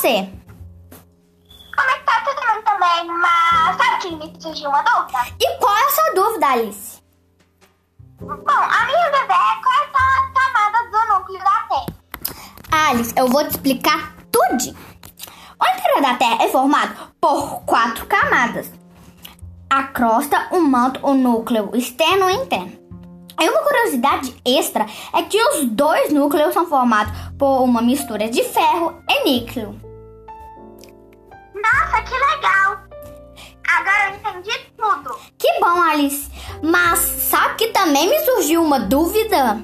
você? Como é que tá tudo bem também? Mas sabe que me surgiu uma dúvida? E qual é a sua dúvida, Alice? Bom, a minha dúvida é quais são as camadas do núcleo da Terra? Alice, eu vou te explicar tudo. O interior da Terra é formado por quatro camadas: a crosta, o manto, o núcleo externo e interno. E uma curiosidade extra é que os dois núcleos são formados por uma mistura de ferro e níquel. Nossa, que legal! Agora eu entendi tudo. Que bom, Alice. Mas sabe que também me surgiu uma dúvida?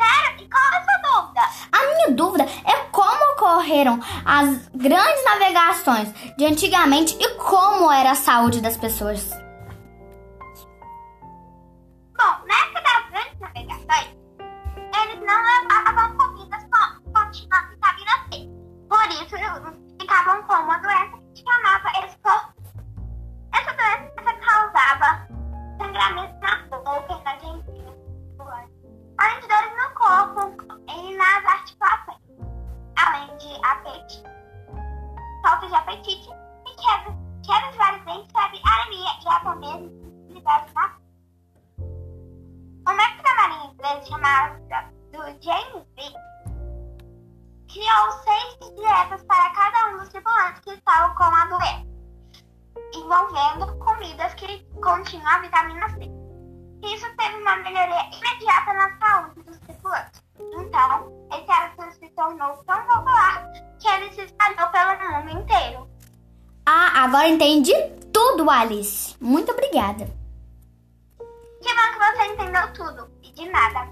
Sério? E qual é a sua dúvida? A minha dúvida é como ocorreram as grandes navegações de antigamente e como era a saúde das pessoas. Ficavam com uma doença que chamava escorbuto. Essa doença causava sangramento na boca na gengiva, além de dores no corpo e nas articulações, além de apetite, falta de apetite e queda de vários dentes, febre, anemia e até mesmo possibilidades na o mestre da marinha inglesa chamado que continham a vitamina C. Isso teve uma melhoria imediata na saúde dos tripulantes. Então, esse hábito se tornou tão popular que ele se espalhou pelo mundo inteiro. Ah, agora entendi tudo, Alice. Muito obrigada. Que bom que você entendeu tudo. E de nada.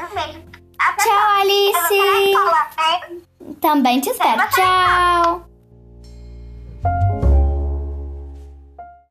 Um beijo. Até Tchau, mais. Eu vou pra Alice. escola, né? Também te espero. Tchau.